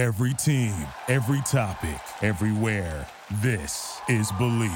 Every team, every topic, everywhere. This is Believe.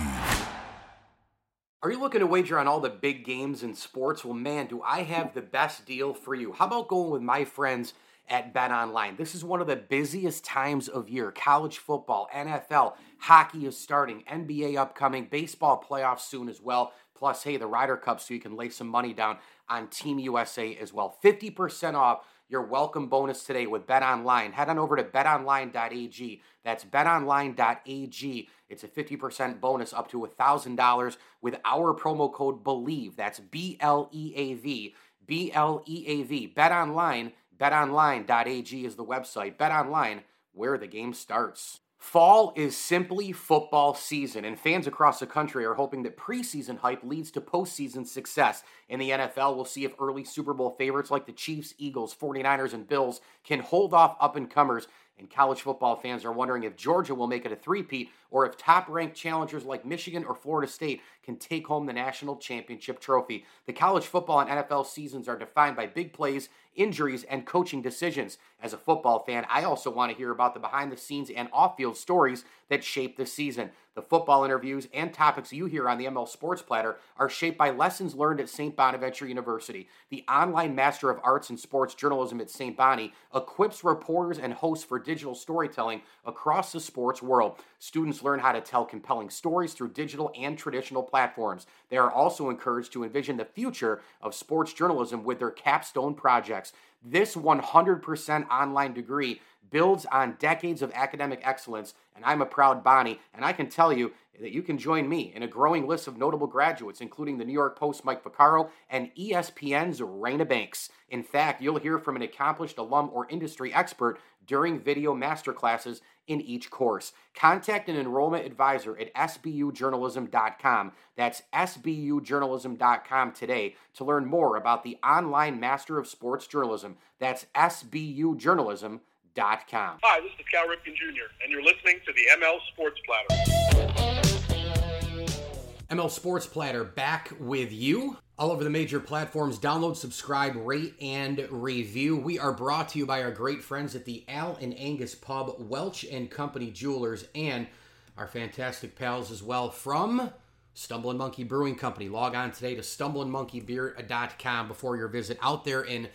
Are you looking to wager on all the big games in sports? Well, man, do I have the best deal for you. How about going with my friends at Bet Online? This is one of the busiest times of year. College football, NFL, hockey is starting, NBA upcoming, baseball playoffs soon as well. Plus, hey, the Ryder Cup, so you can lay some money down on Team USA as well. 50% off your welcome bonus today with Bet Online. Head on over to betonline.ag. That's betonline.ag. It's a 50% bonus up to $1,000 with our promo code BELIEVE. That's B L E A V. B L E A V. Bet Online. BetOnline.ag is the website. Bet Online, where the game starts. Fall is simply football season, and fans across the country are hoping that preseason hype leads to postseason success. In the NFL, we'll see if early Super Bowl favorites like the Chiefs, Eagles, 49ers, and Bills can hold off up and comers and college football fans are wondering if Georgia will make it a three-peat or if top-ranked challengers like Michigan or Florida State can take home the national championship trophy. The college football and NFL seasons are defined by big plays, injuries, and coaching decisions. As a football fan, I also want to hear about the behind-the-scenes and off-field stories that shape the season. The football interviews and topics you hear on the ML Sports Platter are shaped by lessons learned at St. Bonaventure University. The online Master of Arts in Sports Journalism at St. Bonnie equips reporters and hosts for digital storytelling across the sports world. Students learn how to tell compelling stories through digital and traditional platforms. They are also encouraged to envision the future of sports journalism with their capstone projects. This 100% online degree builds on decades of academic excellence, and I'm a proud Bonnie, and I can tell you that you can join me in a growing list of notable graduates, including the New York Post Mike Vaccaro and ESPN's Raina Banks. In fact, you'll hear from an accomplished alum or industry expert during video masterclasses in each course. Contact an enrollment advisor at sbujournalism.com. That's sbujournalism.com today to learn more about the online Master of Sports Journalism. That's sbujournalism.com. Hi, this is Cal Ripken Jr., and you're listening to the ML Sports Platter. ML Sports Platter back with you. All over the major platforms, download, subscribe, rate, and review. We are brought to you by our great friends at the Al and Angus Pub, Welch and Company Jewelers, and our fantastic pals as well from Stumbling Monkey Brewing Company. Log on today to stumblingmonkeybeer.com before your visit out there in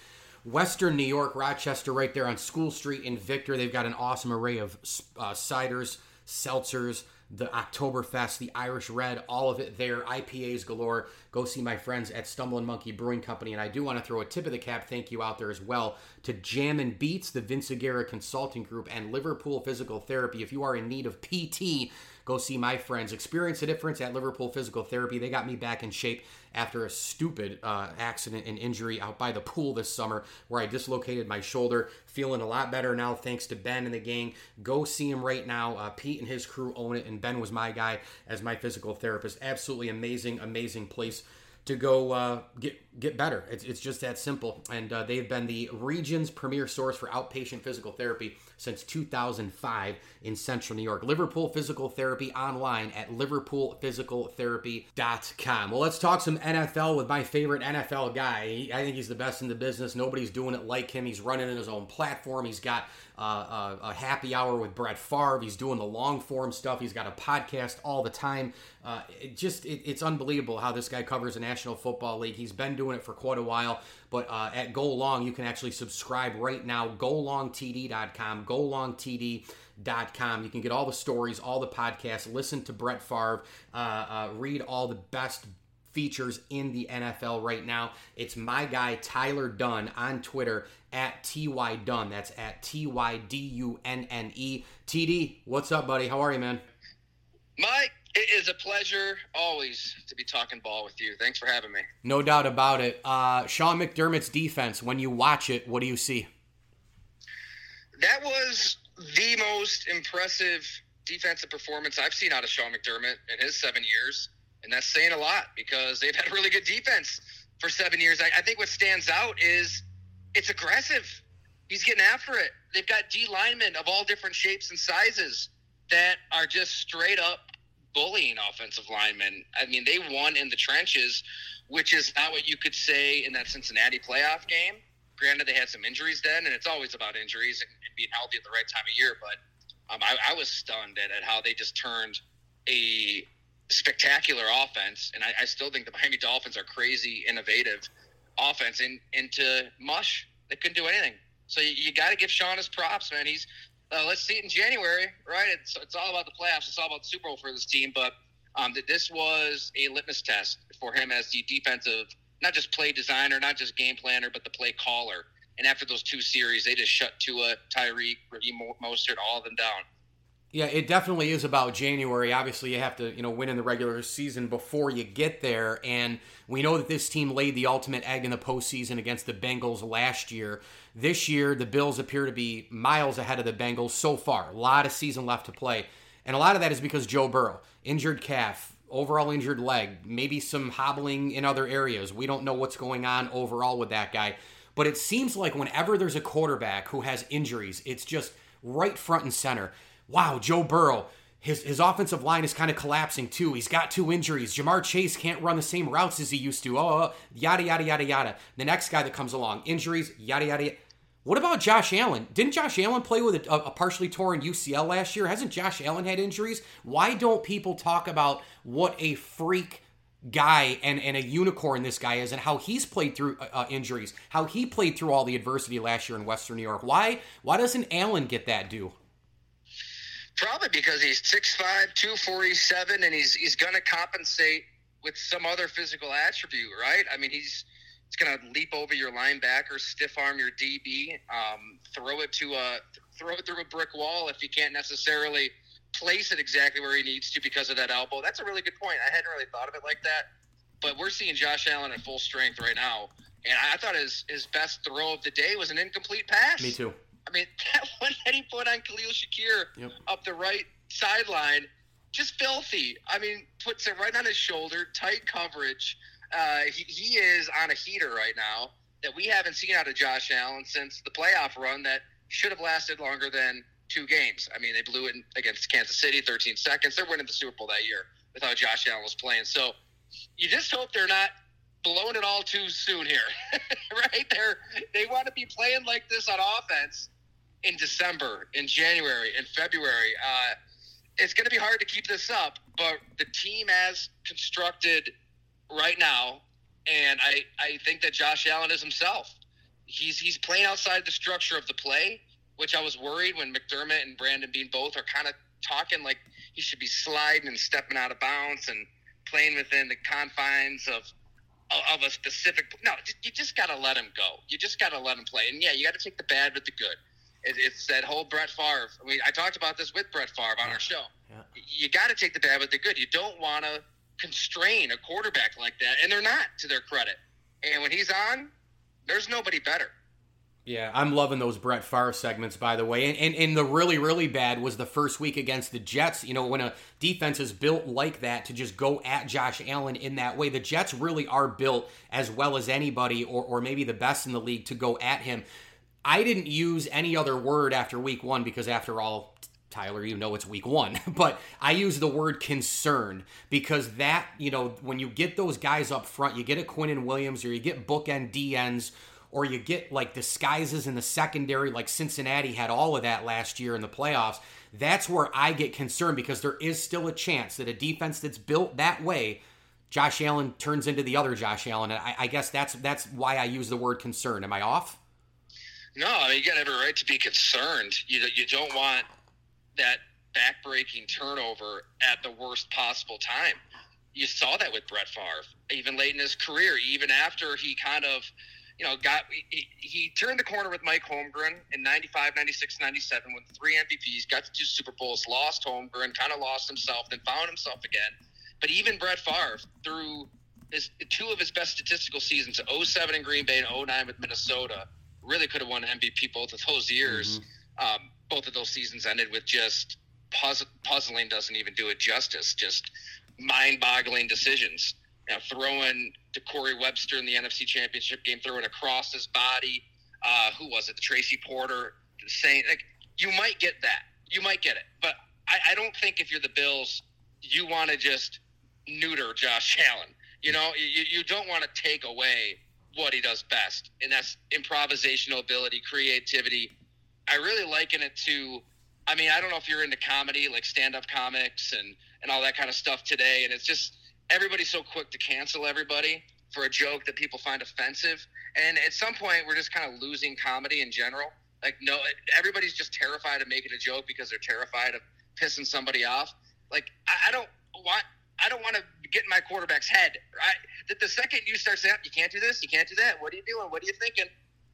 Western New York, Rochester, right there on School Street in Victor. They've got an awesome array of uh, ciders, seltzers, the Oktoberfest, the Irish Red, all of it there. IPAs galore. Go see my friends at Stumbling Monkey Brewing Company. And I do want to throw a tip of the cap thank you out there as well to Jam and Beats, the Vince Aguirre Consulting Group, and Liverpool Physical Therapy. If you are in need of PT, go see my friends. Experience the difference at Liverpool Physical Therapy. They got me back in shape after a stupid uh, accident and injury out by the pool this summer where I dislocated my shoulder. Feeling a lot better now thanks to Ben and the gang. Go see him right now. Uh, Pete and his crew own it, and Ben was my guy as my physical therapist. Absolutely amazing, amazing place to go uh, get get better. It's, it's just that simple. And uh, they've been the region's premier source for outpatient physical therapy since 2005 in Central New York. Liverpool Physical Therapy online at liverpoolphysicaltherapy.com. Well, let's talk some NFL with my favorite NFL guy. I think he's the best in the business. Nobody's doing it like him. He's running in his own platform. He's got uh, a, a, happy hour with Brett Favre. He's doing the long form stuff. He's got a podcast all the time. Uh, it just it, it's unbelievable how this guy covers the National Football League. He's been doing it for quite a while. But uh, at Go Long, you can actually subscribe right now. GoLongTD.com. GoLongTD.com. You can get all the stories, all the podcasts, listen to Brett Favre, uh, uh, read all the best features in the NFL right now. It's my guy Tyler Dunne on Twitter at TY Dunne. That's at T Y D U N N E. TD, what's up, buddy? How are you, man? Mike, it is a pleasure always to be talking ball with you. Thanks for having me. No doubt about it. Uh, Sean McDermott's defense, when you watch it, what do you see? That was the most impressive defensive performance I've seen out of Sean McDermott in his seven years. And that's saying a lot because they've had a really good defense for seven years. I, I think what stands out is it's aggressive. He's getting after it. They've got D linemen of all different shapes and sizes that are just straight up bullying offensive linemen. I mean, they won in the trenches, which is not what you could say in that Cincinnati playoff game. Granted, they had some injuries then, and it's always about injuries and, being healthy at the right time of year. But um, I, I, was stunned at, at how they just turned a spectacular offense, and I, I, still think the Miami Dolphins are crazy innovative offense in, into mush. They couldn't do anything. So you, you got to give Sean his props, man. He's uh, let's see it in January, right? It's it's all about the playoffs. It's all about the Super Bowl for this team. But um, that this was a litmus test for him as the defensive, not just play designer, not just game planner, but the play caller. And after those two series, they just shut Tua, Tyreek, Mostert, all of them down. Yeah, it definitely is about January. Obviously, you have to, you know, win in the regular season before you get there. And we know that this team laid the ultimate egg in the postseason against the Bengals last year. This year, the Bills appear to be miles ahead of the Bengals so far. A lot of season left to play. And a lot of that is because Joe Burrow, injured calf, overall injured leg, maybe some hobbling in other areas. We don't know what's going on overall with that guy. But it seems like whenever there's a quarterback who has injuries, it's just right front and center wow, Joe Burrow, his, his offensive line is kind of collapsing too. He's got two injuries. Ja'Marr Chase can't run the same routes as he used to. Oh, yada, yada, yada, yada. The next guy that comes along, injuries, yada, yada, yada. What about Josh Allen? Didn't Josh Allen play with a, a, partially torn UCL last year? Hasn't Josh Allen had injuries? Why don't people talk about what a freak guy and, and a unicorn this guy is and how he's played through uh, uh injuries, how he played through all the adversity last year in Western New York? Why why doesn't Allen get that due? Probably because he's 6'5", 247, and he's he's going to compensate with some other physical attribute, right? I mean, he's he's going to leap over your linebacker, stiff arm your DB, um, throw it to a throw it through a brick wall if you can't necessarily place it exactly where he needs to because of that elbow. That's a really good point. I hadn't really thought of it like that. But we're seeing Josh Allen at full strength right now, and I thought his his best throw of the day was an incomplete pass. Me too. I mean, that one that he put on Khalil Shakir yep. up the right sideline, just filthy. I mean, puts it right on his shoulder, tight coverage. Uh, he, he is on a heater right now that we haven't seen out of Josh Allen since the playoff run that should have lasted longer than two games. I mean, they blew it against Kansas City, 13 seconds. They're winning the Super Bowl that year without Josh Allen was playing. So you just hope they're not blowing it all too soon here, right? They're they want to be playing like this on offense in December, in January, in February. Uh, it's going to be hard to keep this up, but the team as constructed right now, and I, I think that Josh Allen is himself. He's he's playing outside the structure of the play, which I was worried when McDermott and Brandon Beane both are kind of talking like he should be sliding and stepping out of bounds and playing within the confines of of a specific. No, you just got to let him go. You just got to let him play. And yeah, you got to take the bad with the good. It, it's that whole Brett Favre. I mean, I talked about this with Brett Favre on our show. Yeah. You got to take the bad with the good. You don't want to constrain a quarterback like that, and they're not to their credit. And when he's on, there's nobody better. Yeah, I'm loving those Brett Favre segments, by the way. And, and, and the really, really bad was the first week against the Jets. You know, when a defense is built like that to just go at Josh Allen in that way, the Jets really are built as well as anybody, or, or maybe the best in the league, to go at him. I didn't use any other word after week one because, after all, Tyler, you know it's week one, but I use the word concerned because that, you know, when you get those guys up front, you get a Quinnen Williams or you get bookend DNs or you get like disguises in the secondary, like Cincinnati had all of that last year in the playoffs. That's where I get concerned because there is still a chance that a defense that's built that way, Josh Allen turns into the other Josh Allen. And I, I guess that's that's why I use the word concern. Am I off? No, I mean you got every right to be concerned. You you don't want that backbreaking turnover at the worst possible time. You saw that with Brett Favre, even late in his career, even after he kind of, you know, got he, he turned the corner with Mike Holmgren in 95, 96, 97, won three MVPs, got to two Super Bowls, lost Holmgren, kind of lost himself, then found himself again. But even Brett Favre, through his, two of his best statistical seasons, 07 in Green Bay and 09 with Minnesota, really could have won MVP both of those years. Mm-hmm. Um, both of those seasons ended with just puzzling doesn't even do it justice. Just mind-boggling decisions. You know, throwing to Corey Webster in the NFC Championship game, throwing across his body. Uh, who was it? The Tracy Porter saying like you might get that, you might get it, but I, I don't think if you're the Bills, you want to just neuter Josh Allen. You know, you, you don't want to take away what he does best, and that's improvisational ability, creativity. I really liken it to. I mean, I don't know if you're into comedy, like stand-up comics and and all that kind of stuff today, and it's just everybody's so quick to cancel everybody for a joke that people find offensive, and at some point, we're just kind of losing comedy in general. Like, no, everybody's just terrified of making a joke because they're terrified of pissing somebody off. Like, I, I don't want I don't want to get in my quarterback's head. Right? That the second you start saying you can't do this, you can't do that. What are you doing? What are you thinking?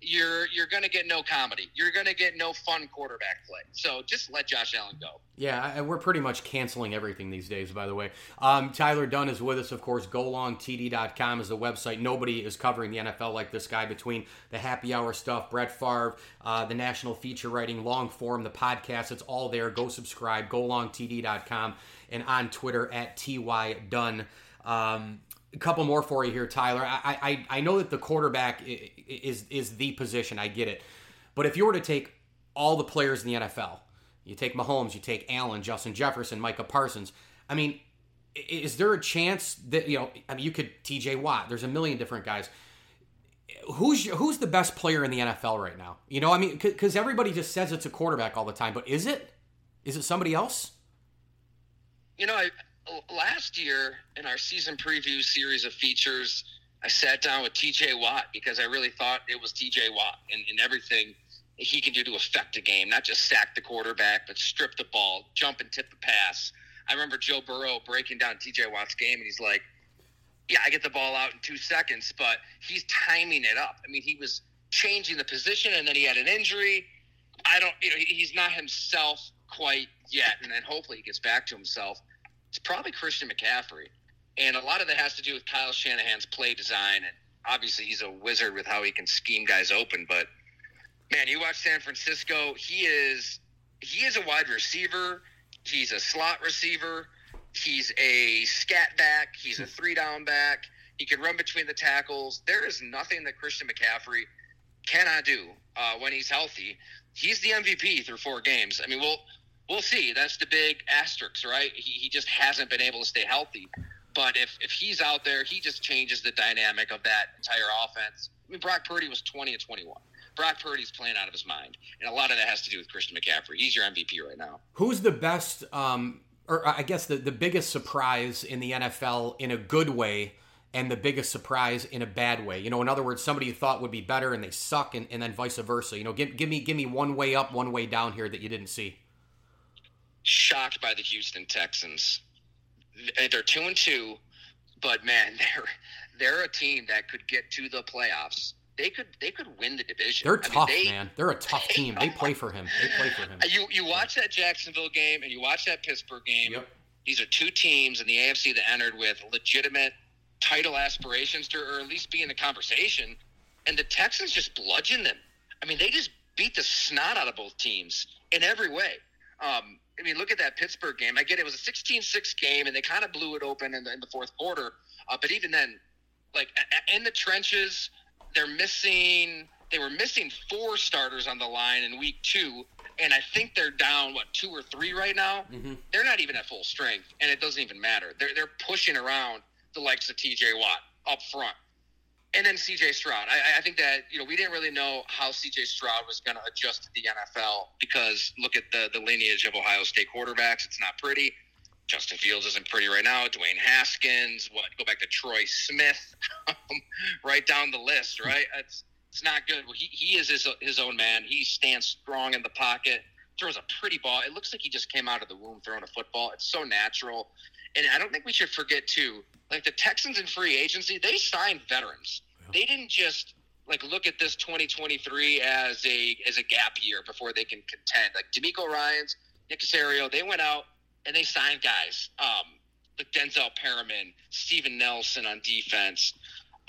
You're you're going to get no comedy. You're going to get no fun quarterback play. So just let Josh Allen go. Yeah, we're pretty much canceling everything these days. By the way, um, Tyler Dunne is with us. Of course, GoLongTD.com is the website. Nobody is covering the NFL like this guy. Between the happy hour stuff, Brett Favre, uh, the national feature writing, long form, the podcast, it's all there. Go subscribe. GoLongTD.com and on Twitter at ty dunn. Um, a couple more for you here, Tyler. I, I I know that the quarterback is is the position. I get it, but if you were to take all the players in the NFL, you take Mahomes, you take Allen, Justin Jefferson, Micah Parsons. I mean, is there a chance that you know? I mean, you could T.J. Watt. There's a million different guys. Who's who's the best player in the NFL right now? You know, I mean, because everybody just says it's a quarterback all the time, but is it? Is it somebody else? You know, I, last year in our season preview series of features, I sat down with TJ Watt because I really thought it was TJ Watt and, and everything he can do to affect a game, not just sack the quarterback, but strip the ball, jump and tip the pass. I remember Joe Burrow breaking down TJ Watt's game, and he's like, Yeah, I get the ball out in two seconds, but he's timing it up. I mean, he was changing the position, and then he had an injury. I don't, you know, he's not himself quite yet, and then hopefully he gets back to himself. It's probably Christian McCaffrey, and a lot of that has to do with Kyle Shanahan's play design, and obviously he's a wizard with how he can scheme guys open. But man, you watch San Francisco, he is he is a wide receiver. He's a slot receiver. He's a scat back. He's a three down back. He can run between the tackles. There is nothing that Christian McCaffrey cannot do uh, when he's healthy. He's the MVP through four games. I mean, we'll we'll see. That's the big asterisk, right? He, he just hasn't been able to stay healthy. But if, if he's out there, he just changes the dynamic of that entire offense. I mean, Brock Purdy was 20 and 21. Brock Purdy's playing out of his mind. And a lot of that has to do with Christian McCaffrey. He's your MVP right now. Who's the best, um, or I guess the, the biggest surprise in the NFL in a good way and the biggest surprise in a bad way? You know, in other words, somebody you thought would be better and they suck, and, and then vice versa. You know, give, give me give me one way up, one way down here that you didn't see shocked by the Houston Texans. They're two and two, but man, they're they're a team that could get to the playoffs. They could they could win the division. They're I tough, mean, they, man. They're a tough team. They play for him. They play for him. You you watch that Jacksonville game and you watch that Pittsburgh game. Yep. These are two teams in the AFC that entered with legitimate title aspirations to, or at least be in the conversation. And the Texans just bludgeoned them. I mean, they just beat the snot out of both teams in every way. Um, I mean, look at that Pittsburgh game. I get it was a 16-6 game, and they kind of blew it open in the, in the fourth quarter. Uh, but even then, like in the trenches, they're missing. They were missing four starters on the line in week two, and I think they're down what two or three right now. Mm-hmm. They're not even at full strength, and it doesn't even matter. They're they're pushing around the likes of T.J. Watt up front and then CJ Stroud. I, I, think that you know we didn't really know how CJ Stroud was going to adjust to the NFL because look at the the lineage of Ohio State quarterbacks. It's not pretty. Justin Fields isn't pretty right now. Dwayne Haskins. What? Go back to Troy Smith. Um, right down the list. Right. It's it's not good. He he is his his own man. He stands strong in the pocket. Throws a pretty ball. It looks like he just came out of the womb throwing a football. It's so natural. And I don't think we should forget too. Like the Texans in free agency, they signed veterans they didn't just like look at this 2023 as a as a gap year before they can contend. Like DeMeco Ryans, Nick Caserio, they went out and they signed guys. Um, like Denzel Perryman, Steven Nelson on defense,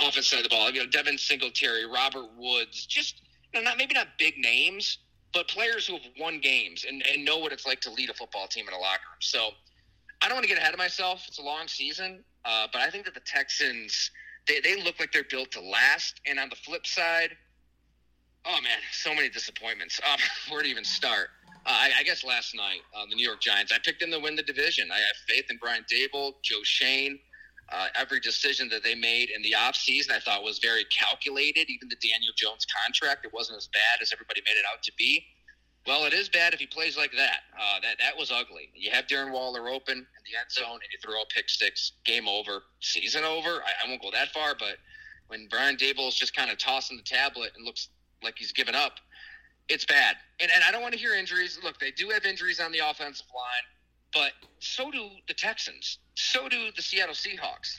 offense side of the ball. You know, Devin Singletary, Robert Woods, just you know, not maybe not big names, but players who have won games and, and know what it's like to lead a football team in a locker room. So I don't want to get ahead of myself. It's a long season, uh, but I think that the Texans – they, they look like they're built to last. And on the flip side, oh man, so many disappointments. Um, where to even start? Uh, I, I, guess last night, uh, the New York Giants, I picked them to win the division. I have faith in Brian Daboll, Joe Schoen. Uh, every decision that they made in the offseason I thought was very calculated. Even the Daniel Jones contract, it wasn't as bad as everybody made it out to be. Well, it is bad if he plays like that. Uh, that that was ugly. You have Darren Waller open in the end zone, and you throw a pick six. Game over. Season over. I, I won't go that far, but when Brian Daboll is just kind of tossing the tablet and looks like he's given up, it's bad. And and I don't want to hear injuries. Look, they do have injuries on the offensive line, but so do the Texans. So do the Seattle Seahawks.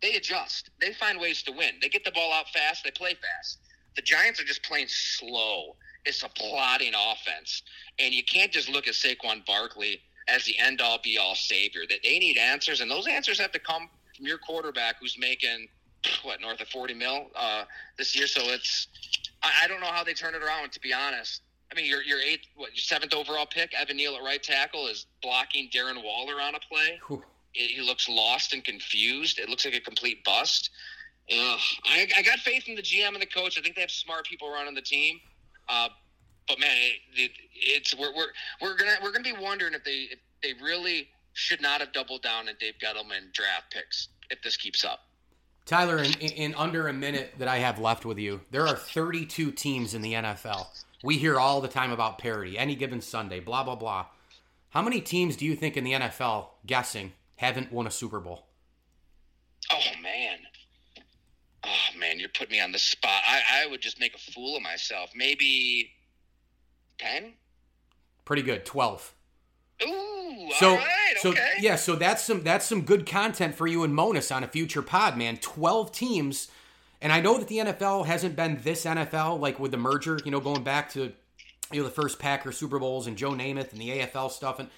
They adjust. They find ways to win. They get the ball out fast. They play fast. The Giants are just playing slow it's a plotting offense. And you can't just look at Saquon Barkley as the end all be all savior. That they need answers, and those answers have to come from your quarterback who's making what north of forty mil uh, this year. So it's I, I, don't know how they turn it around. To be honest, I mean your your eighth, what your seventh overall pick, Evan Neal at right tackle, is blocking Darren Waller on a play. It, he looks lost and confused. It looks like a complete bust. Ugh. I, I got faith in the GM and the coach. I think they have smart people running the team. Uh, but man, it, it, it's we're, we're we're gonna we're gonna be wondering if they if they really should not have doubled down on Dave Gettleman draft picks if this keeps up. Tyler, in, in under a minute that I have left with you, there are 32 teams in the NFL. We hear all the time about parity, any given Sunday, blah blah blah. How many teams do you think in the NFL, guessing, haven't won a Super Bowl? Oh man, oh man, you're putting me on the spot. I, I would just make a fool of myself. Maybe ten. Pretty good. Twelve. Ooh, so, right, so okay. yeah, so that's some that's some good content for you and Monos on a future pod, man. Twelve teams, and I know that the NFL hasn't been this NFL like with the merger, you know, going back to you know the first Packer Super Bowls and Joe Namath and the AFL stuff, and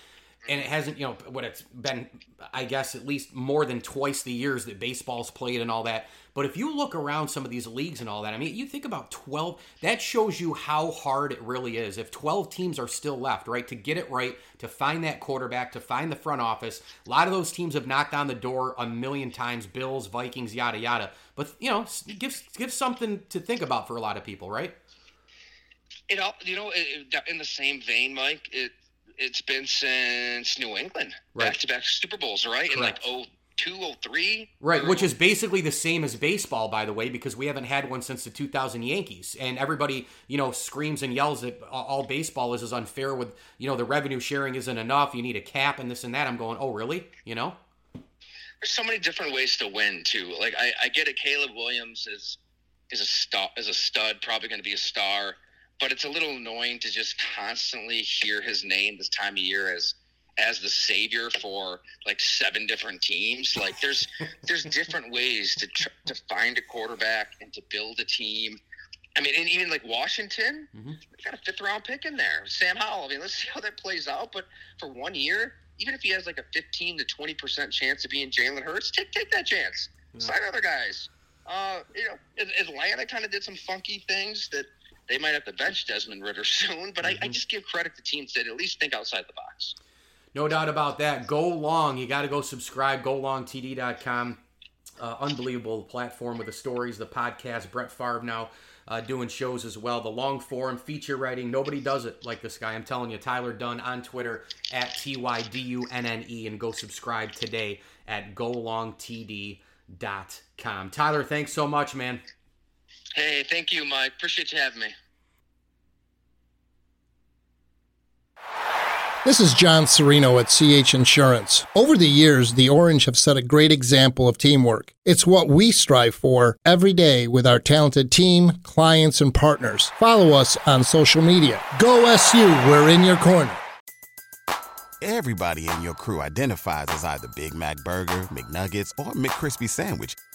and it hasn't, you know, what it's been, I guess, at least more than twice the years that baseball's played and all that. But if you look around some of these leagues and all that, I mean, you think about 12, that shows you how hard it really is. If 12 teams are still left, right, to get it right, to find that quarterback, to find the front office, a lot of those teams have knocked on the door a million times Bills, Vikings, yada, yada. But, you know, give, give something to think about for a lot of people, right? It all, you know, in the same vein, Mike, it, it's been since New England, back to back Super Bowls, right? Correct. In like oh two oh three. Right, which is basically the same as baseball, by the way, because we haven't had one since the 2000 Yankees, and everybody you know screams and yells that all baseball is is unfair with you know the revenue sharing isn't enough. You need a cap and this and that. I'm going, oh really? You know. There's so many different ways to win too. Like I, I get it. Caleb Williams is is a star, is a stud, probably going to be a star but it's a little annoying to just constantly hear his name this time of year as as the savior for like seven different teams. Like there's there's different ways to tr- to find a quarterback and to build a team. I mean, and even like Washington, mm-hmm. got a fifth round pick in there, Sam Howell. I mean, let's see how that plays out. But for one year, even if he has like a 15 to 20 percent chance of being Jalen Hurts, take take that chance. Yeah. Sign other guys. Uh, you know, Atlanta kind of did some funky things that they might have to bench Desmond Ridder soon, but mm-hmm. I, I, mm-hmm. just give credit to teams that at least think outside the box. No doubt about that. Go long. You got to go subscribe. GoLongTD.com. Uh, unbelievable platform with the stories, the podcast. Brett Favre now uh, doing shows as well. The long form feature writing. Nobody does it like this guy. I'm telling you. Tyler Dunne on Twitter at T Y D U N N E. And go subscribe today at GoLongTD.com. Tyler, thanks so much, man. Hey, thank you, Mike. Appreciate you having me. This is John Serino at CH Insurance. Over the years, the Orange have set a great example of teamwork. It's what we strive for every day with our talented team, clients, and partners. Follow us on social media. Go SU, we're in your corner. Everybody in your crew identifies as either Big Mac Burger, McNuggets, or McCrispy Sandwich